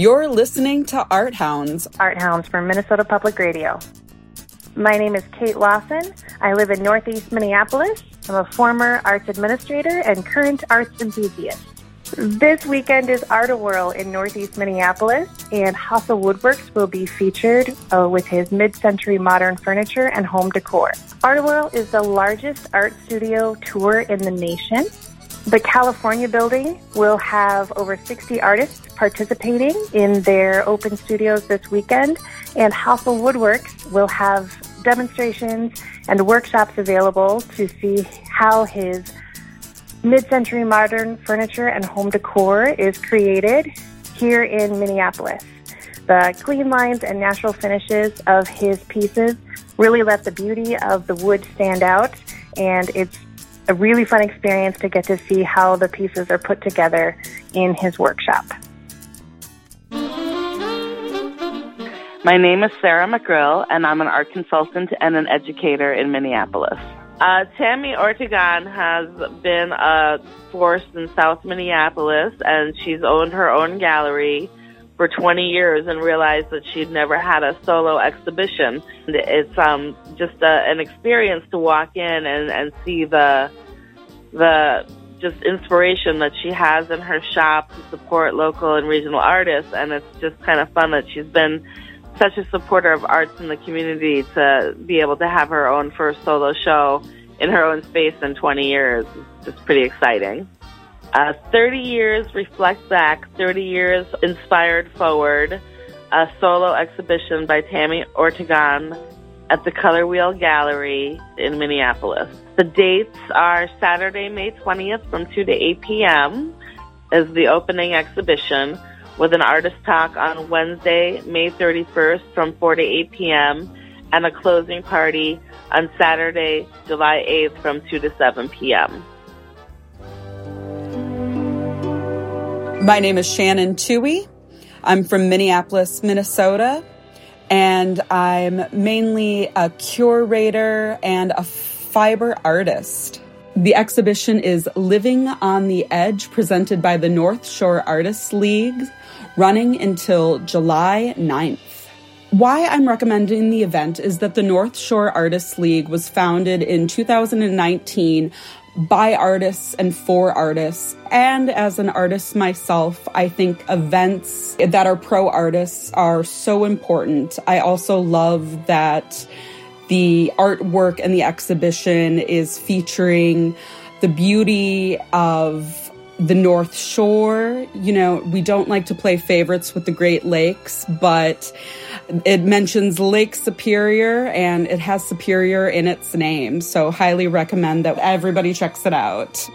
You're listening to Art Hounds. Art Hounds from Minnesota Public Radio. My name is Kate Lawson. I live in Northeast Minneapolis. I'm a former arts administrator and current arts enthusiast. This weekend is Art Whirl in Northeast Minneapolis, and Hossle Woodworks will be featured uh, with his mid-century modern furniture and home decor. Art Whirl is the largest art studio tour in the nation. The California building will have over 60 artists participating in their open studios this weekend, and Hossle Woodworks will have demonstrations and workshops available to see how his mid-century modern furniture and home decor is created here in Minneapolis. The clean lines and natural finishes of his pieces really let the beauty of the wood stand out, and it's a really fun experience to get to see how the pieces are put together in his workshop. My name is Sarah McGrill, and I'm an art consultant and an educator in Minneapolis. Uh, Tammy Ortegon has been a force in South Minneapolis, and she's owned her own gallery for 20 years and realized that she'd never had a solo exhibition. It's um, just a, an experience to walk in and, and see the the just inspiration that she has in her shop to support local and regional artists, and it's just kind of fun that she's been such a supporter of arts in the community to be able to have her own first solo show in her own space in 20 years. It's just pretty exciting. Uh, 30 years reflect back, 30 years inspired forward, a solo exhibition by Tammy Ortegon at the Color Wheel Gallery in Minneapolis. The dates are Saturday, May 20th from 2 to 8 p.m. is the opening exhibition with an artist talk on Wednesday, May 31st from 4 to 8 p.m. and a closing party on Saturday, July 8th from 2 to 7 p.m. My name is Shannon Twohy. I'm from Minneapolis, Minnesota, and I'm mainly a curator and a fiber artist. The exhibition is Living on the Edge, presented by the North Shore Artists League running until July 9th. Why I'm recommending the event is that the North Shore Artists League was founded in 2019 by artists and for artists. And as an artist myself, I think events that are pro artists are so important. I also love that the artwork and the exhibition is featuring the beauty of the North Shore. You know, we don't like to play favorites with the Great Lakes, but it mentions Lake Superior and it has Superior in its name. So, highly recommend that everybody checks it out.